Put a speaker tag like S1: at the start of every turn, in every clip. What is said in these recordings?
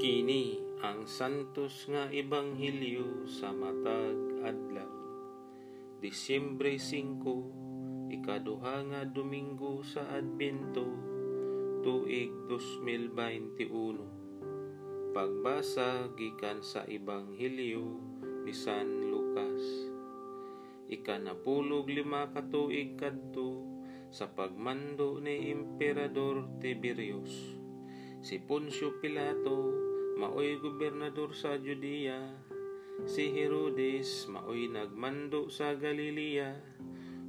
S1: Kini ang santos nga ebanghelyo sa matag adlaw. Disyembre 5, ikaduha nga Domingo sa Adbento, tuig 2021. Pagbasa gikan sa ebanghelyo ni San Lucas. Ikanapulog lima ka tuig kadto sa pagmando ni Emperador Tiberius. Si Poncio Pilato maoy gobernador sa Judea, si Herodes maoy nagmando sa Galilea,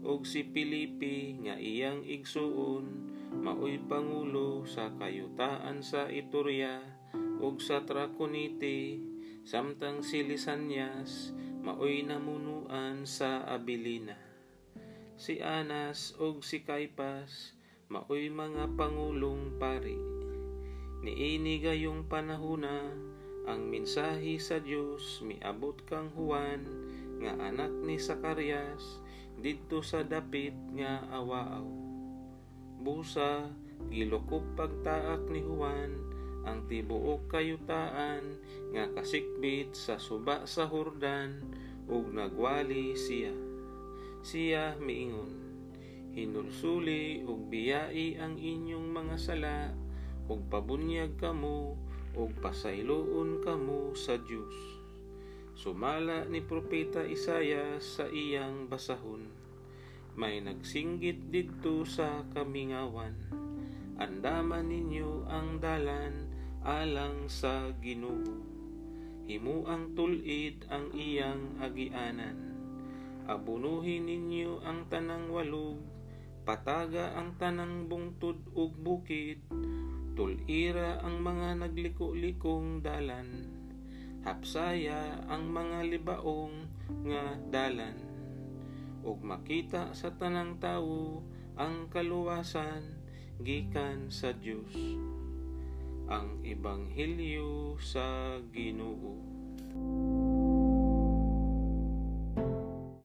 S1: ug si Pilipi nga iyang igsuon maoy pangulo sa kayutaan sa Iturea ug sa Traconite, samtang si Lisanias maoy namunuan sa Abilina. Si Anas ug si Caipas maoy mga pangulong pari Niini gayong panahuna, ang mensahe sa Dios miabot kang Juan nga anak ni Sakarias didto sa dapit nga awaaw. Busa gilukop pagtaak ni Juan ang tibuok kayutaan nga kasikbit sa suba sa Hordan ug nagwali siya. Siya miingon, hinulsuli ug biyai ang inyong mga sala ug pabunyag kamo ug pasayloon kamo sa Dios. Sumala ni propeta Isaiah sa iyang basahon. May nagsinggit didto sa kamingawan. Andaman ninyo ang dalan alang sa Ginoo. Himu ang tulid ang iyang agianan. Abunuhin ninyo ang tanang walog, pataga ang tanang bungtod ug bukid, Tulira ang mga nagliko-likong dalan, hapsaya ang mga libaong nga dalan, ug makita sa tanang tawo ang kaluwasan gikan sa Dios. Ang Ebanghelyo sa Ginoo.